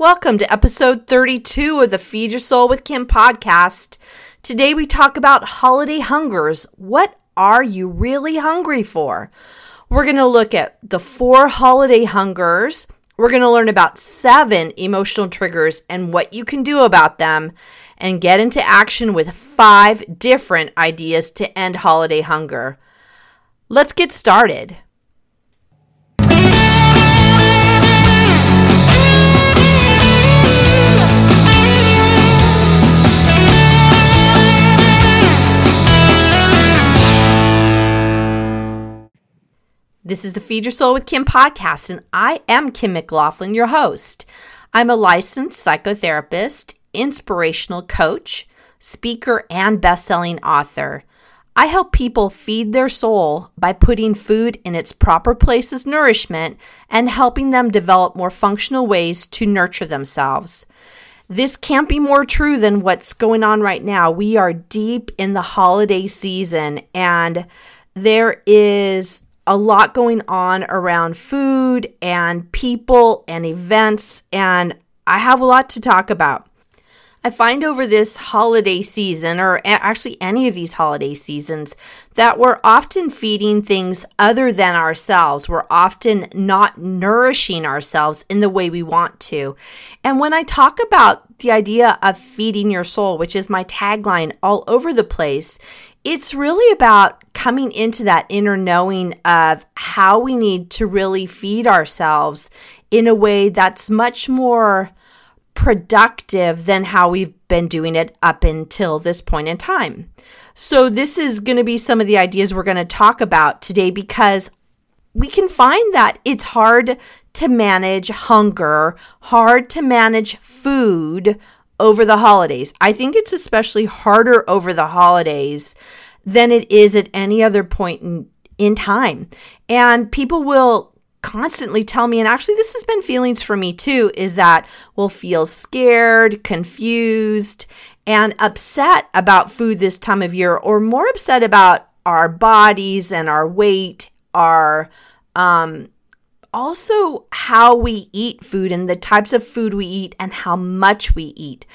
Welcome to episode 32 of the Feed Your Soul with Kim podcast. Today we talk about holiday hungers. What are you really hungry for? We're going to look at the four holiday hungers. We're going to learn about seven emotional triggers and what you can do about them, and get into action with five different ideas to end holiday hunger. Let's get started. This is the Feed Your Soul with Kim podcast, and I am Kim McLaughlin, your host. I'm a licensed psychotherapist, inspirational coach, speaker, and best-selling author. I help people feed their soul by putting food in its proper place as nourishment and helping them develop more functional ways to nurture themselves. This can't be more true than what's going on right now. We are deep in the holiday season and there is a lot going on around food and people and events, and I have a lot to talk about. I find over this holiday season, or actually any of these holiday seasons, that we're often feeding things other than ourselves. We're often not nourishing ourselves in the way we want to. And when I talk about the idea of feeding your soul, which is my tagline all over the place, it's really about coming into that inner knowing of how we need to really feed ourselves in a way that's much more productive than how we've been doing it up until this point in time. So, this is going to be some of the ideas we're going to talk about today because we can find that it's hard to manage hunger, hard to manage food over the holidays. I think it's especially harder over the holidays than it is at any other point in, in time. And people will constantly tell me, and actually, this has been feelings for me too, is that we'll feel scared, confused, and upset about food this time of year, or more upset about our bodies and our weight, our um, also how we eat food and the types of food we eat and how much we eat.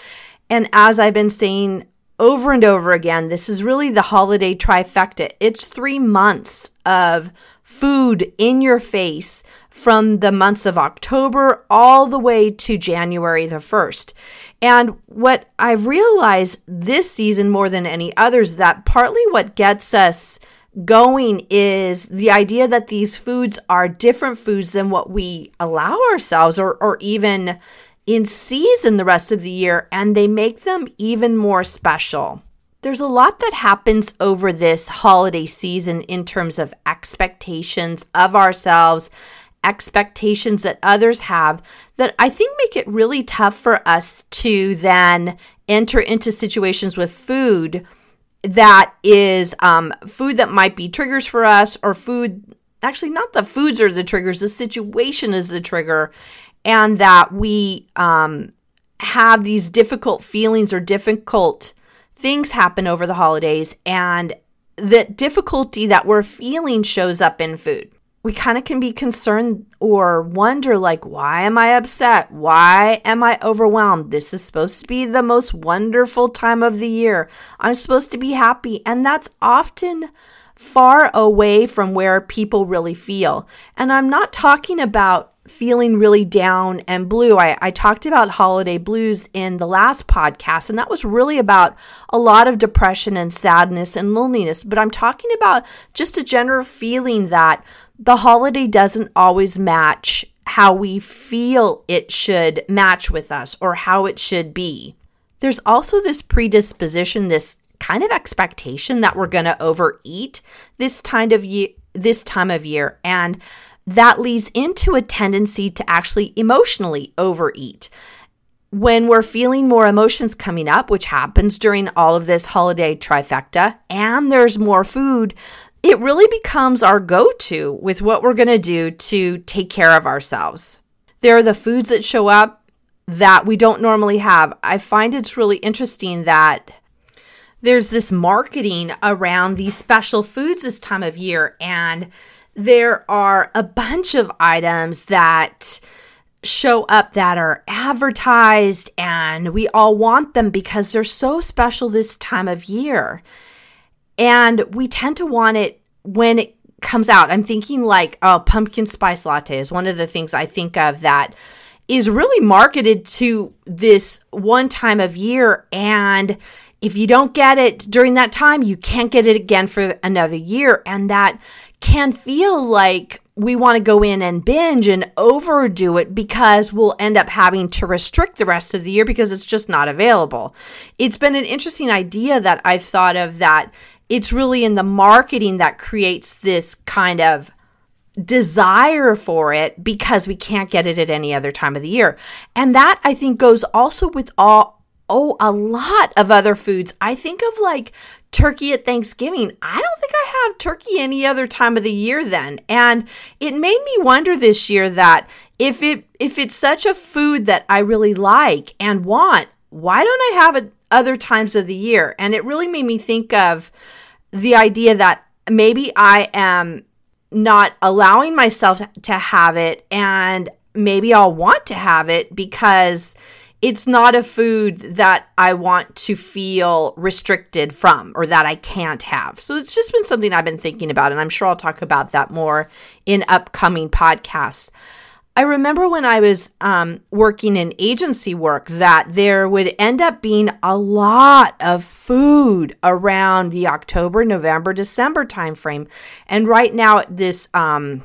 And as I've been saying over and over again, this is really the holiday trifecta. It's three months of food in your face from the months of October all the way to January the 1st. And what I've realized this season more than any others that partly what gets us going is the idea that these foods are different foods than what we allow ourselves or, or even in season the rest of the year, and they make them even more special. There's a lot that happens over this holiday season in terms of expectations of ourselves, expectations that others have that I think make it really tough for us to then enter into situations with food that is um, food that might be triggers for us or food actually not the foods are the triggers the situation is the trigger. And that we um, have these difficult feelings or difficult things happen over the holidays and the difficulty that we're feeling shows up in food we kind of can be concerned or wonder like why am i upset? Why am i overwhelmed? This is supposed to be the most wonderful time of the year. I'm supposed to be happy. And that's often far away from where people really feel. And i'm not talking about feeling really down and blue. I, I talked about holiday blues in the last podcast, and that was really about a lot of depression and sadness and loneliness. But I'm talking about just a general feeling that the holiday doesn't always match how we feel it should match with us or how it should be. There's also this predisposition, this kind of expectation that we're going to overeat this kind of year, this time of year. And that leads into a tendency to actually emotionally overeat. When we're feeling more emotions coming up, which happens during all of this holiday trifecta, and there's more food, it really becomes our go to with what we're going to do to take care of ourselves. There are the foods that show up that we don't normally have. I find it's really interesting that there's this marketing around these special foods this time of year and there are a bunch of items that show up that are advertised and we all want them because they're so special this time of year. And we tend to want it when it comes out. I'm thinking like, oh, pumpkin spice latte is one of the things I think of that is really marketed to this one time of year. And if you don't get it during that time, you can't get it again for another year. And that can feel like we want to go in and binge and overdo it because we'll end up having to restrict the rest of the year because it's just not available. It's been an interesting idea that I've thought of that it's really in the marketing that creates this kind of desire for it because we can't get it at any other time of the year. And that I think goes also with all oh a lot of other foods. I think of like turkey at Thanksgiving. I don't think I have turkey any other time of the year then. And it made me wonder this year that if it if it's such a food that I really like and want, why don't I have it other times of the year? And it really made me think of the idea that maybe I am not allowing myself to have it and maybe I'll want to have it because it's not a food that I want to feel restricted from or that I can't have. So it's just been something I've been thinking about, and I'm sure I'll talk about that more in upcoming podcasts. I remember when I was um, working in agency work that there would end up being a lot of food around the October, November, December timeframe. And right now, this um,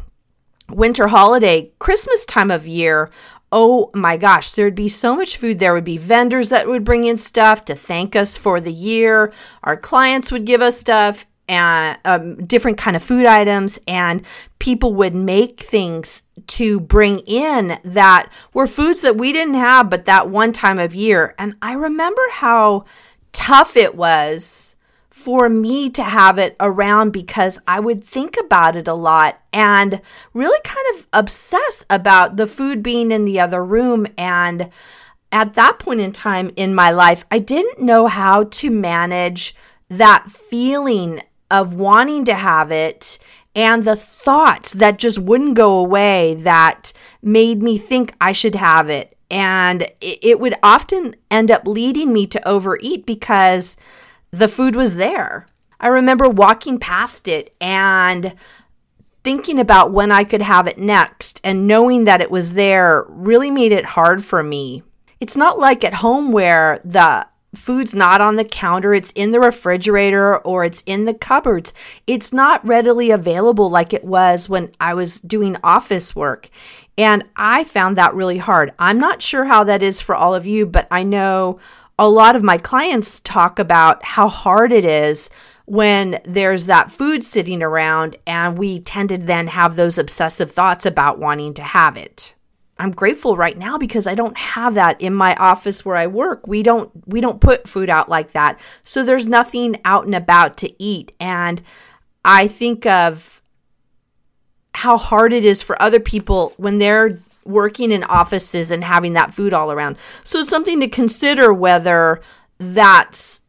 winter holiday, Christmas time of year, oh my gosh, there'd be so much food. There would be vendors that would bring in stuff to thank us for the year. Our clients would give us stuff and um, different kind of food items and people would make things to bring in that were foods that we didn't have but that one time of year and i remember how tough it was for me to have it around because I would think about it a lot and really kind of obsess about the food being in the other room. And at that point in time in my life, I didn't know how to manage that feeling of wanting to have it and the thoughts that just wouldn't go away that made me think I should have it. And it would often end up leading me to overeat because the food was there. I remember walking past it and thinking about when I could have it next and knowing that it was there really made it hard for me. It's not like at home where the food's not on the counter, it's in the refrigerator or it's in the cupboards. It's not readily available like it was when I was doing office work. And I found that really hard. I'm not sure how that is for all of you, but I know a lot of my clients talk about how hard it is when there's that food sitting around and we tend to then have those obsessive thoughts about wanting to have it. I'm grateful right now because I don't have that in my office where I work. We don't we don't put food out like that. So there's nothing out and about to eat and I think of how hard it is for other people when they're working in offices and having that food all around. So it's something to consider whether that's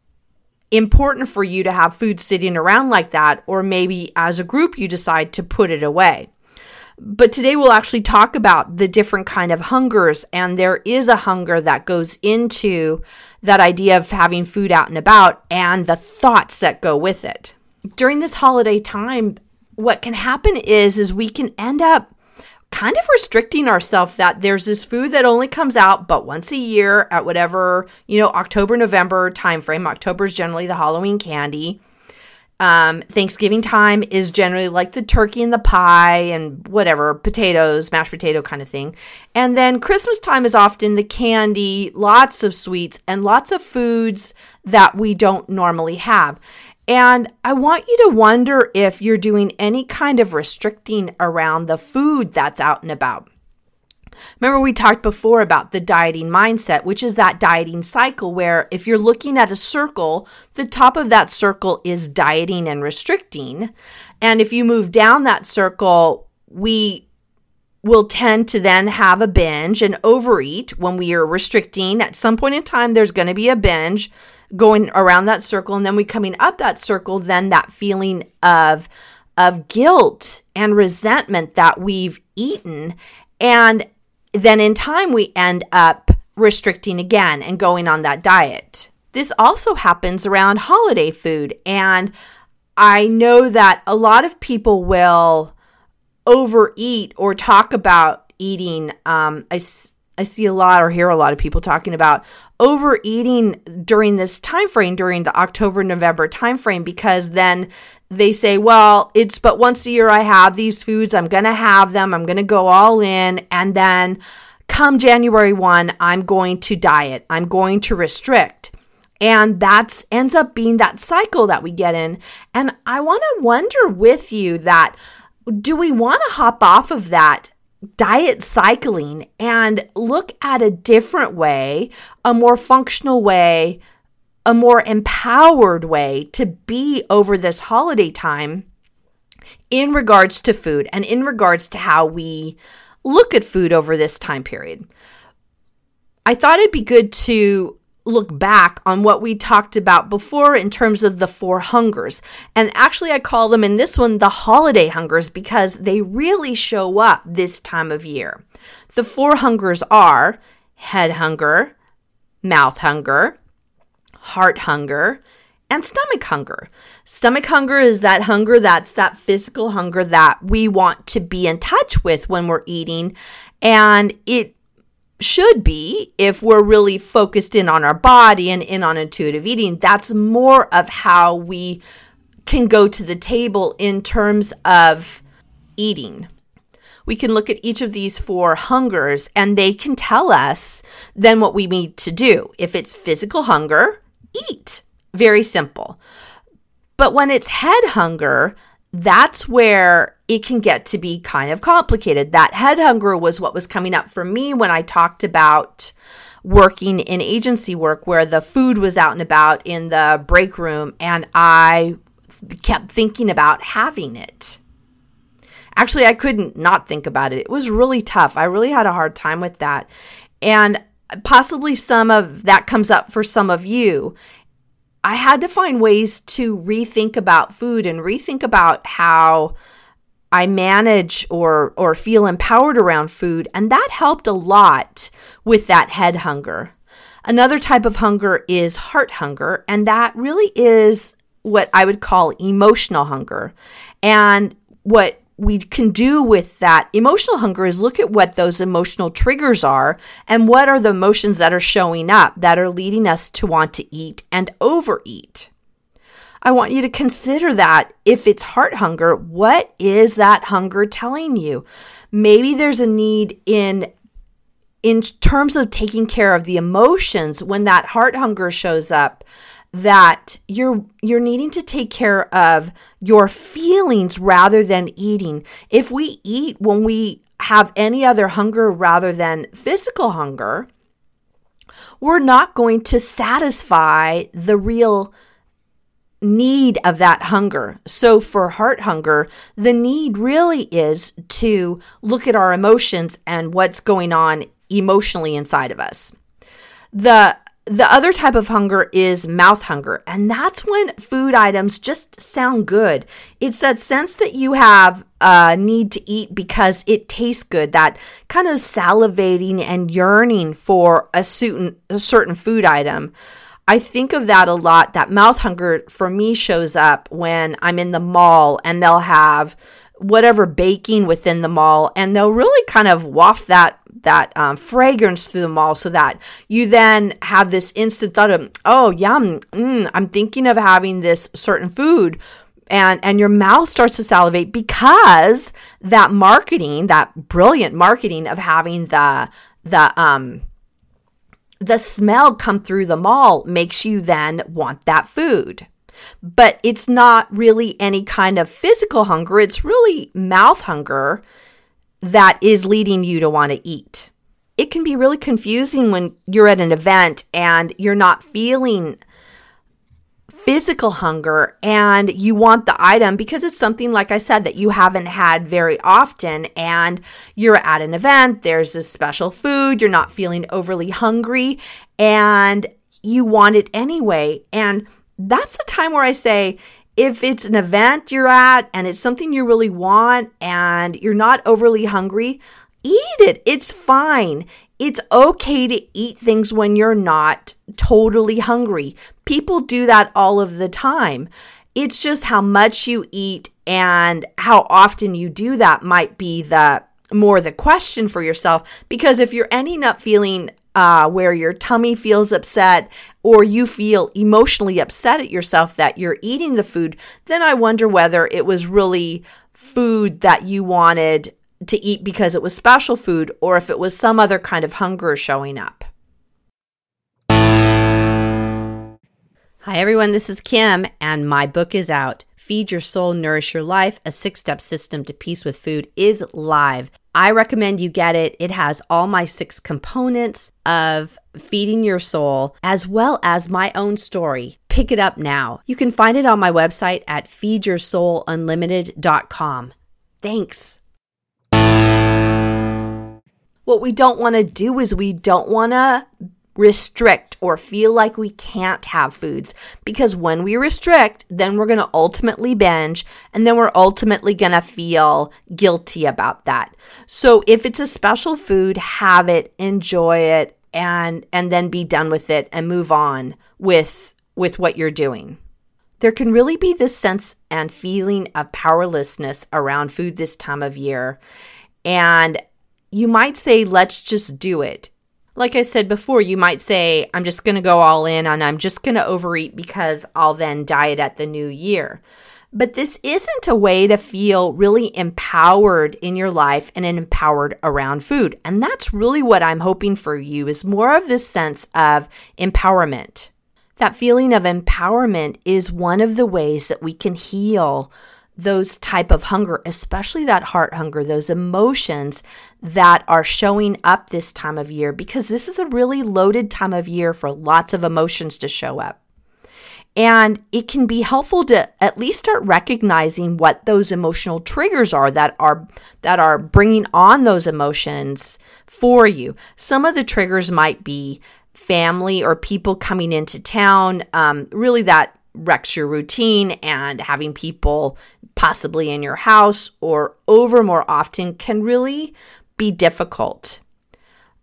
important for you to have food sitting around like that, or maybe as a group you decide to put it away. But today we'll actually talk about the different kind of hungers, and there is a hunger that goes into that idea of having food out and about and the thoughts that go with it. During this holiday time, what can happen is is we can end up kind of restricting ourselves that there's this food that only comes out but once a year at whatever you know october november timeframe october is generally the halloween candy um, thanksgiving time is generally like the turkey and the pie and whatever potatoes mashed potato kind of thing and then christmas time is often the candy lots of sweets and lots of foods that we don't normally have and I want you to wonder if you're doing any kind of restricting around the food that's out and about. Remember, we talked before about the dieting mindset, which is that dieting cycle where if you're looking at a circle, the top of that circle is dieting and restricting. And if you move down that circle, we will tend to then have a binge and overeat when we are restricting. At some point in time, there's going to be a binge going around that circle and then we coming up that circle then that feeling of of guilt and resentment that we've eaten and then in time we end up restricting again and going on that diet. This also happens around holiday food. And I know that a lot of people will overeat or talk about eating. Um, I, I see a lot or hear a lot of people talking about overeating during this time frame, during the October November time frame, because then they say, well, it's but once a year I have these foods. I'm going to have them. I'm going to go all in. And then come January 1, I'm going to diet. I'm going to restrict. And that's ends up being that cycle that we get in. And I want to wonder with you that do we want to hop off of that diet cycling and look at a different way, a more functional way, a more empowered way to be over this holiday time in regards to food and in regards to how we look at food over this time period. I thought it'd be good to look back on what we talked about before in terms of the four hungers. And actually, I call them in this one the holiday hungers because they really show up this time of year. The four hungers are head hunger, mouth hunger, heart hunger, and stomach hunger. Stomach hunger is that hunger that's that physical hunger that we want to be in touch with when we're eating. And it should be if we're really focused in on our body and in on intuitive eating. That's more of how we can go to the table in terms of eating. We can look at each of these four hungers and they can tell us then what we need to do. If it's physical hunger, eat. Very simple. But when it's head hunger, that's where it can get to be kind of complicated. That head hunger was what was coming up for me when I talked about working in agency work where the food was out and about in the break room and I kept thinking about having it. Actually, I couldn't not think about it. It was really tough. I really had a hard time with that. And possibly some of that comes up for some of you. I had to find ways to rethink about food and rethink about how I manage or or feel empowered around food and that helped a lot with that head hunger. Another type of hunger is heart hunger and that really is what I would call emotional hunger. And what we can do with that emotional hunger is look at what those emotional triggers are and what are the emotions that are showing up that are leading us to want to eat and overeat. I want you to consider that if it's heart hunger, what is that hunger telling you? Maybe there's a need in in terms of taking care of the emotions when that heart hunger shows up that you're you're needing to take care of your feelings rather than eating. If we eat when we have any other hunger rather than physical hunger, we're not going to satisfy the real need of that hunger. So for heart hunger, the need really is to look at our emotions and what's going on emotionally inside of us. The the other type of hunger is mouth hunger, and that's when food items just sound good. It's that sense that you have a need to eat because it tastes good, that kind of salivating and yearning for a certain, a certain food item. I think of that a lot. That mouth hunger for me shows up when I'm in the mall and they'll have whatever baking within the mall and they'll really kind of waft that that um, fragrance through the mall so that you then have this instant thought of oh yum mm, i'm thinking of having this certain food and and your mouth starts to salivate because that marketing that brilliant marketing of having the the um the smell come through the mall makes you then want that food but it's not really any kind of physical hunger it's really mouth hunger that is leading you to want to eat. It can be really confusing when you're at an event and you're not feeling physical hunger and you want the item because it's something like I said that you haven't had very often and you're at an event, there's a special food, you're not feeling overly hungry and you want it anyway. And that's a time where I say if it's an event you're at and it's something you really want and you're not overly hungry, eat it. It's fine. It's okay to eat things when you're not totally hungry. People do that all of the time. It's just how much you eat and how often you do that might be the more the question for yourself because if you're ending up feeling uh, where your tummy feels upset or you feel emotionally upset at yourself that you're eating the food, then I wonder whether it was really food that you wanted to eat because it was special food or if it was some other kind of hunger showing up. Hi, everyone. This is Kim, and my book is out. Feed Your Soul, Nourish Your Life, a six step system to peace with food is live. I recommend you get it. It has all my six components of feeding your soul, as well as my own story. Pick it up now. You can find it on my website at feedyoursoulunlimited.com. Thanks. What we don't want to do is we don't want to restrict or feel like we can't have foods because when we restrict, then we're going to ultimately binge and then we're ultimately going to feel guilty about that. So if it's a special food, have it, enjoy it and and then be done with it and move on with with what you're doing. There can really be this sense and feeling of powerlessness around food this time of year. And you might say, let's just do it like I said before, you might say, I'm just going to go all in and I'm just going to overeat because I'll then diet at the new year. But this isn't a way to feel really empowered in your life and empowered around food. And that's really what I'm hoping for you is more of this sense of empowerment. That feeling of empowerment is one of the ways that we can heal those type of hunger, especially that heart hunger, those emotions that are showing up this time of year because this is a really loaded time of year for lots of emotions to show up. And it can be helpful to at least start recognizing what those emotional triggers are that are that are bringing on those emotions for you. Some of the triggers might be family or people coming into town. Um, really, that wrecks your routine and having people possibly in your house or over more often can really be difficult.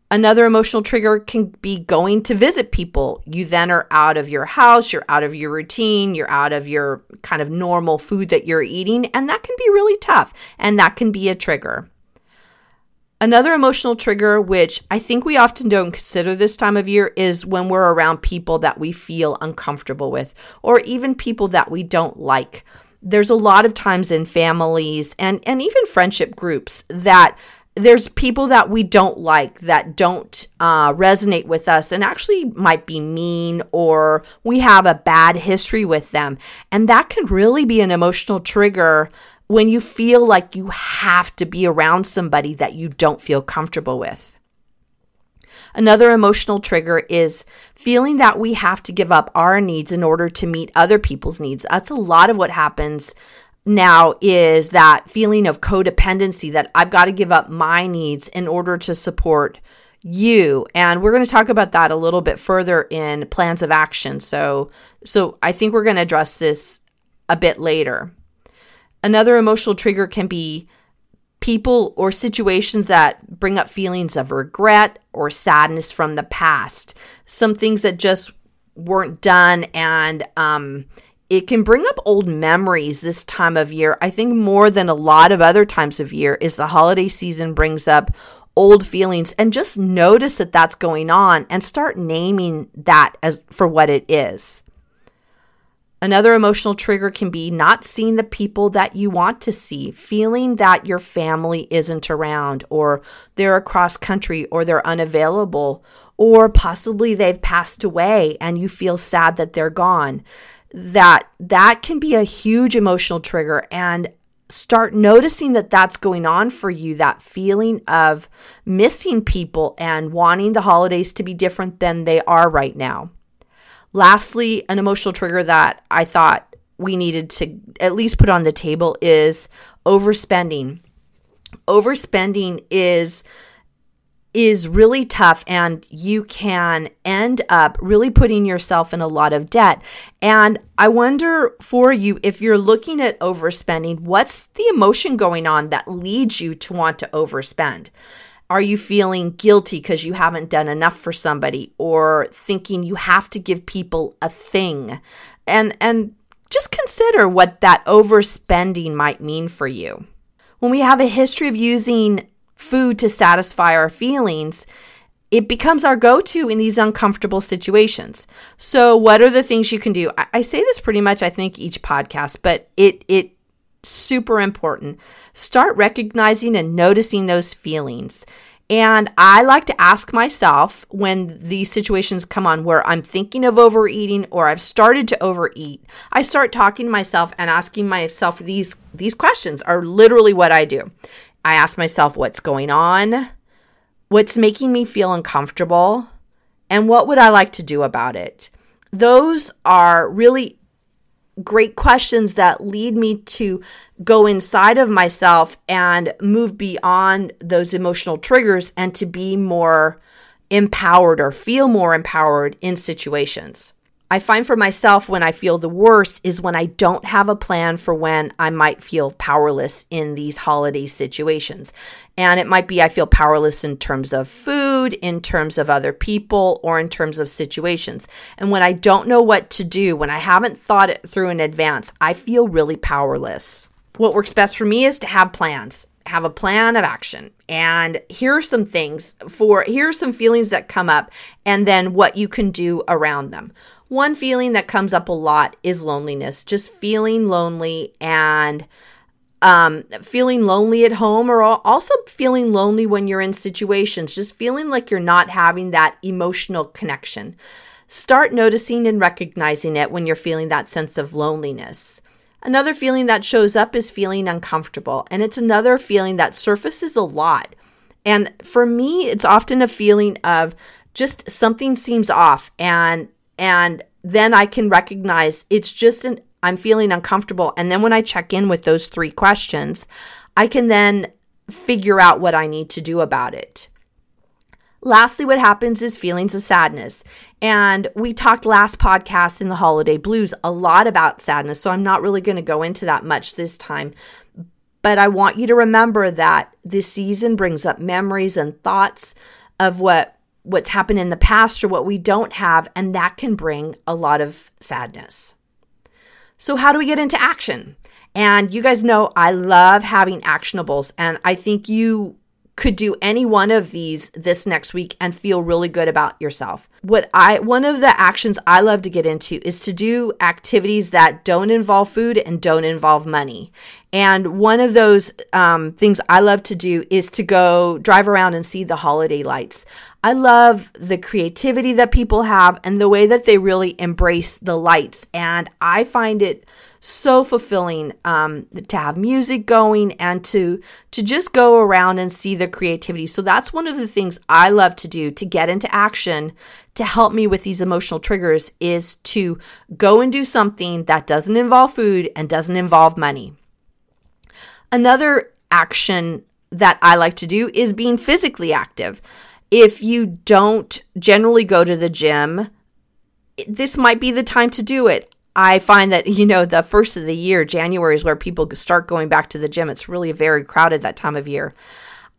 Another emotional trigger can be going to visit people. You then are out of your house, you're out of your routine, you're out of your kind of normal food that you're eating, and that can be really tough, and that can be a trigger. Another emotional trigger, which I think we often don't consider this time of year, is when we're around people that we feel uncomfortable with, or even people that we don't like. There's a lot of times in families and, and even friendship groups that there's people that we don't like that don't uh, resonate with us and actually might be mean or we have a bad history with them. And that can really be an emotional trigger when you feel like you have to be around somebody that you don't feel comfortable with. Another emotional trigger is feeling that we have to give up our needs in order to meet other people's needs. That's a lot of what happens now is that feeling of codependency that I've got to give up my needs in order to support you and we're going to talk about that a little bit further in plans of action so so i think we're going to address this a bit later Another emotional trigger can be people or situations that bring up feelings of regret or sadness from the past, some things that just weren't done and um, it can bring up old memories this time of year. I think more than a lot of other times of year is the holiday season brings up old feelings and just notice that that's going on and start naming that as for what it is. Another emotional trigger can be not seeing the people that you want to see, feeling that your family isn't around, or they're across country, or they're unavailable, or possibly they've passed away and you feel sad that they're gone. That that can be a huge emotional trigger and start noticing that that's going on for you that feeling of missing people and wanting the holidays to be different than they are right now. Lastly, an emotional trigger that I thought we needed to at least put on the table is overspending. Overspending is is really tough and you can end up really putting yourself in a lot of debt. And I wonder for you if you're looking at overspending, what's the emotion going on that leads you to want to overspend? Are you feeling guilty because you haven't done enough for somebody or thinking you have to give people a thing? And and just consider what that overspending might mean for you. When we have a history of using food to satisfy our feelings, it becomes our go to in these uncomfortable situations. So, what are the things you can do? I, I, say this pretty much, I think, each podcast, but it, it, super important. Start recognizing and noticing those feelings. And I like to ask myself when these situations come on where I'm thinking of overeating or I've started to overeat, I start talking to myself and asking myself these these questions are literally what I do. I ask myself what's going on? What's making me feel uncomfortable? And what would I like to do about it? Those are really great questions that lead me to go inside of myself and move beyond those emotional triggers and to be more empowered or feel more empowered in situations. I find for myself when I feel the worst is when I don't have a plan for when I might feel powerless in these holiday situations. And it might be I feel powerless in terms of food, in terms of other people, or in terms of situations. And when I don't know what to do, when I haven't thought it through in advance, I feel really powerless. What works best for me is to have plans have a plan of action. And here are some things for here are some feelings that come up and then what you can do around them. One feeling that comes up a lot is loneliness, just feeling lonely and um, feeling lonely at home or also feeling lonely when you're in situations, just feeling like you're not having that emotional connection. Start noticing and recognizing it when you're feeling that sense of loneliness. Another feeling that shows up is feeling uncomfortable, and it's another feeling that surfaces a lot. And for me, it's often a feeling of just something seems off and and then I can recognize it's just an I'm feeling uncomfortable. And then when I check in with those three questions, I can then figure out what I need to do about it. Lastly, what happens is feelings of sadness. And we talked last podcast in the holiday blues a lot about sadness. So I'm not really going to go into that much this time. But I want you to remember that this season brings up memories and thoughts of what what's happened in the past or what we don't have, and that can bring a lot of sadness. So, how do we get into action? And you guys know I love having actionables, and I think you could do any one of these this next week and feel really good about yourself. What I one of the actions I love to get into is to do activities that don't involve food and don't involve money. And one of those um, things I love to do is to go drive around and see the holiday lights. I love the creativity that people have and the way that they really embrace the lights. And I find it so fulfilling um, to have music going and to to just go around and see the creativity. So that's one of the things I love to do to get into action to help me with these emotional triggers is to go and do something that doesn't involve food and doesn't involve money. Another action that I like to do is being physically active. If you don't generally go to the gym, this might be the time to do it. I find that, you know, the first of the year, January, is where people start going back to the gym. It's really very crowded that time of year.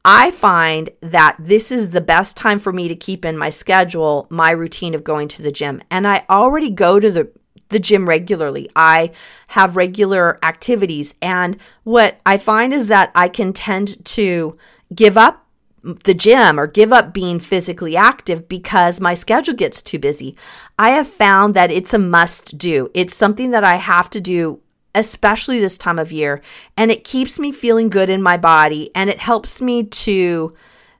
I find that this is the best time for me to keep in my schedule my routine of going to the gym. And I already go to the the gym regularly. I have regular activities. And what I find is that I can tend to give up the gym or give up being physically active because my schedule gets too busy. I have found that it's a must do. It's something that I have to do especially this time of year and it keeps me feeling good in my body and it helps me to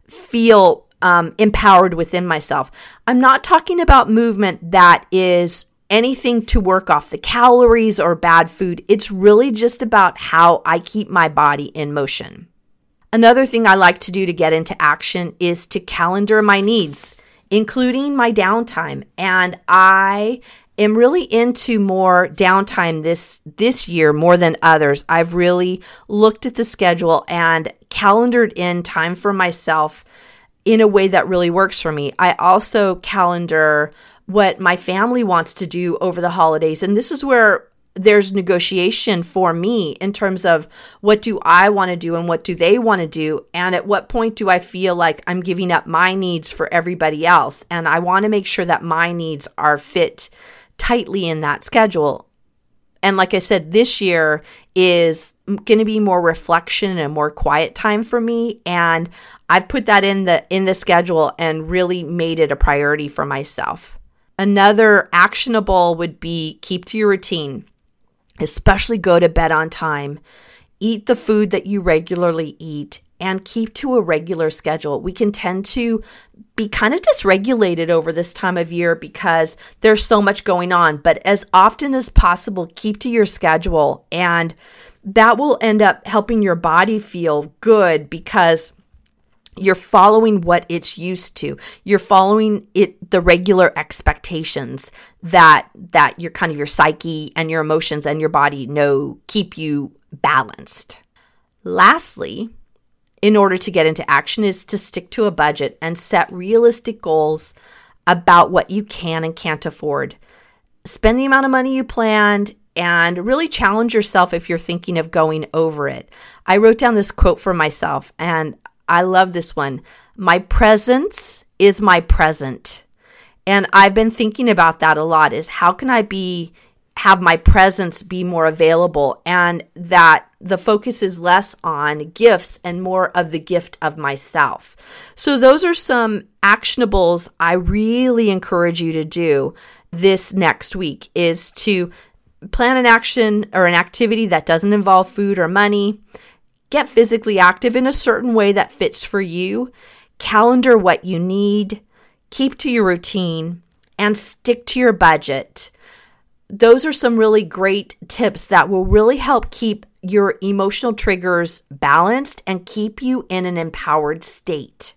feel um, empowered within myself. I'm not talking about movement that is anything to work off the calories or bad food. It's really just about how I keep my body in motion. Another thing I like to do to get into action is to calendar my needs, including my downtime. And I am really into more downtime this this year more than others. I've really looked at the schedule and calendared in time for myself in a way that really works for me. I also calendar what my family wants to do over the holidays. And this is where there's negotiation for me in terms of what do I want to do and what do they want to do and at what point do I feel like I'm giving up my needs for everybody else and I want to make sure that my needs are fit tightly in that schedule. And like I said this year is going to be more reflection and a more quiet time for me and I've put that in the in the schedule and really made it a priority for myself. Another actionable would be keep to your routine especially go to bed on time, eat the food that you regularly eat, and keep to a regular schedule. We can tend to be kind of dysregulated over this time of year because there's so much going on. But as often as possible, keep to your schedule, and that will end up helping your body feel good because you're following what it's used to. You're following it the regular expectations that that your kind of your psyche and your emotions and your body know keep you balanced. Lastly in order to get into action is to stick to a budget and set realistic goals about what you can and can't afford. Spend the amount of money you planned and really challenge yourself if you're thinking of going over it. I wrote down this quote for myself and I love this one. My presence is my present. And I've been thinking about that a lot is how can I be have my presence be more available and that the focus is less on gifts and more of the gift of myself. So those are some actionables I really encourage you to do this next week is to plan an action or an activity that doesn't involve food or money Get physically active in a certain way that fits for you. Calendar what you need. Keep to your routine and stick to your budget. Those are some really great tips that will really help keep your emotional triggers balanced and keep you in an empowered state.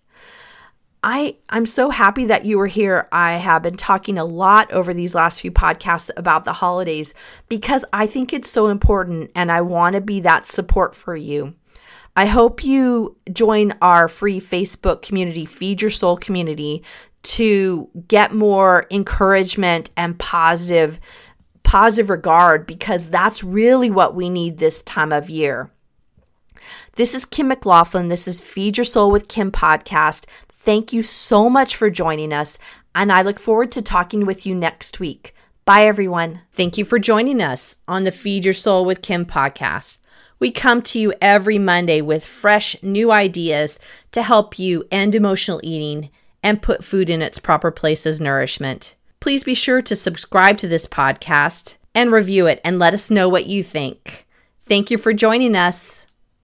I I'm so happy that you were here. I have been talking a lot over these last few podcasts about the holidays because I think it's so important and I want to be that support for you. I hope you join our free Facebook community, Feed Your Soul community, to get more encouragement and positive positive regard because that's really what we need this time of year. This is Kim McLaughlin. This is Feed Your Soul with Kim podcast. Thank you so much for joining us, and I look forward to talking with you next week. Bye, everyone. Thank you for joining us on the Feed Your Soul with Kim podcast. We come to you every Monday with fresh new ideas to help you end emotional eating and put food in its proper place as nourishment. Please be sure to subscribe to this podcast and review it and let us know what you think. Thank you for joining us.